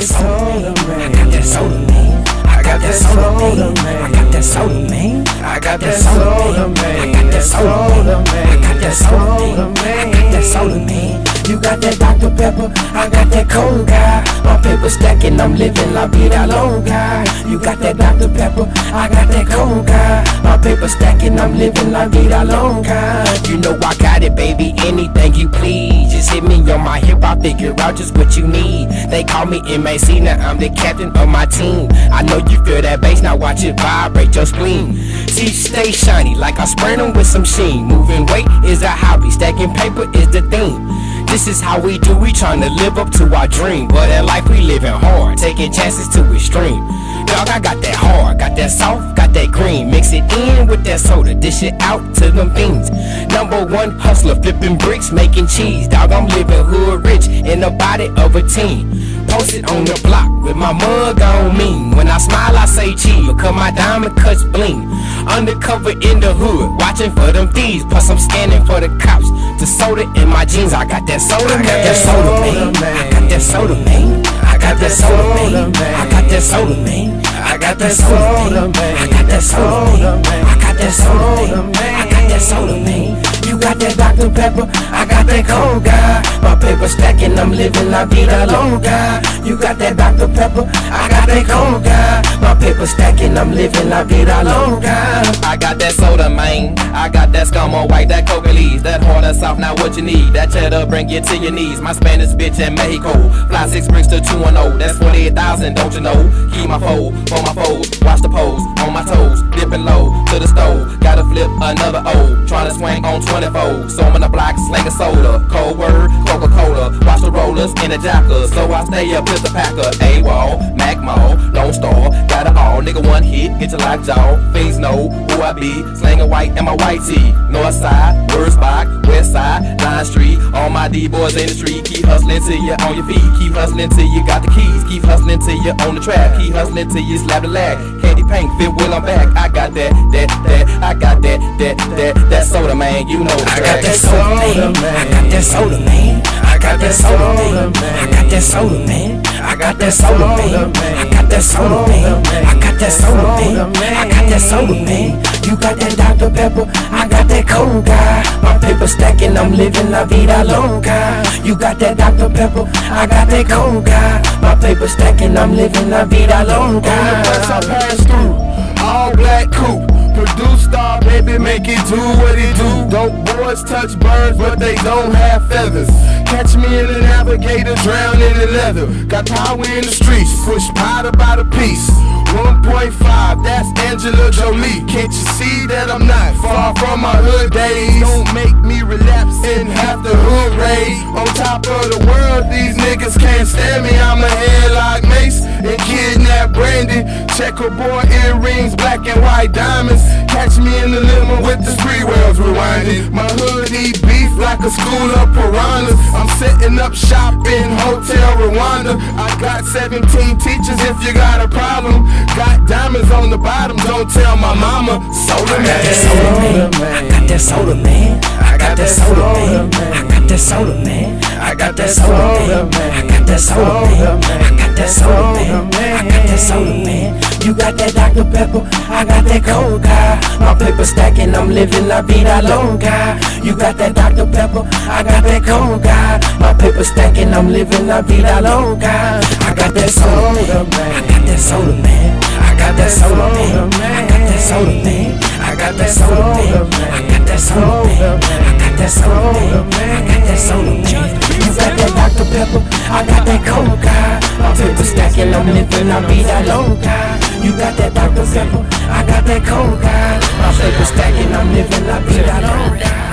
that soda, man. I got that soda, man. I got that soda, man. I got that soda, man. I got that soda, man. I got that soda, man. I got that soda, man. I got that soda, man. You got that Dr. Pepper, I got that cold guy. My paper stacking, I'm living la vida longa. You got that Dr. Pepper, I got that cold guy. My paper stacking, I'm living la vida longa. You know I got it, baby. On my hip. I'll figure out just what you need. They call me MAC, now I'm the captain of my team. I know you feel that bass, now watch it vibrate your spleen. See, stay shiny like I sprayed them with some sheen. Moving weight is a hobby, stacking paper is the theme. This is how we do, we tryna live up to our dream. But in life we living hard, taking chances to extreme. Dog, I got that hard, got that soft, green. Mix it in with that soda, dish it out to them fiends. Number one hustler, flipping bricks, making cheese. Dog, I'm living hood rich in the body of a team. Posted on the block with my mug on me. When I smile, I say cheese, because my diamond cuts bling. Undercover in the hood, watching for them thieves. Plus, I'm scanning for the cops. The soda in my jeans, I got that soda, man. I got that soda, man. I got that soda, man. I got that soda, man. I got that soda, man. I got that soda, man. I got that soda, man. I got that soda, man. I got that soda, man. You got that Dr. Pepper, I got that cold guy. My paper stacking, I'm living la vida longa. You got that Dr. Pepper, I got that cold guy. My paper stacking, I'm living la vida longa. I got that soda, man. I got that scum white, that coca leaves, and now what you need. That cheddar bring you to your knees. My Spanish bitch in Mexico. Fly six bricks to 2 and 0. That's 48,000, don't you know? Keep my fold, for my foes. Watch the pose, on my toes. Dipping low to the stove. Gotta flip another O. Tryna swing on 24. So I'm in the block, sling a soda. Cold word. The in the jackers. So I stay up with the packer. A-Wall, Mac Mall, Lone Star. Got it all, nigga, one hit. Get your lockjaw. Fiends know who I be. Slanging white in my white tee. North side, worst Wurzbach, west side, Line Street. All my D-boys in the street. Keep hustling till you on your feet. Keep hustling till you got the keys. Keep hustling till you on the track. Keep hustling till you slap the lag. Candy paint, fit will I'm back. I got that, that, that. I got that, that, that. That soda, man. You know I got that soda, man. I got that soda, man. I got that soda, man. I got that soda, man. I got that soda, man. I got that soda, man. I got that soda, man. I got that soda, man. You got that Dr. Pepper, I got that guy. My paper stacking, I'm living la vida longa. You got that Dr. Pepper, I got that guy. My paper stacking, I'm living la vida longa. Once I pass through, all black coupe. Produce star, baby, make it do what it do. Dope boys touch birds, but they don't have feathers. Catch me in the navigator, drown in the leather. Got power in the streets, push powder by the piece. 1.5, that's Angela Jolie. Can't you see that I'm not far from my hood days? Don't make me relapse in half the hood raid. On top of the world, these niggas can't stand me. I'm a headlock Checkerboard earrings, black and white diamonds. Catch me in the limo with the spree wheels rewinding. My hood eat beef like a school of piranhas. I'm setting up shop in Hotel Rwanda. I got 17 teachers if you got a problem. Got diamonds on the bottom, don't tell my mama. Soda I got that soda, man. I got that soda, man. I got that soda, man. I got that soda, man. I got that soda, man. I got that soda, man. That soda, man. I got that soda, man. You got that Dr. Pepper, I got that cold guy. My paper stacking, I'm living la vida longa. You got that Dr. Pepper, I got that cold guy. My paper stacking, I'm living la vida longa. I got that soda, man. I got that soda, man. I got that soda, man. I got that soda, man. I got that soda, man. I got that soda, man. I got that soda, man. I got that soda, man. You got that Dr. Pepper, I got that cold guy. Paper stacking, I'm living la vida longa. You got that Dr. Pepper, I got that cold guy. My paper stacking, I'm living la vida longa.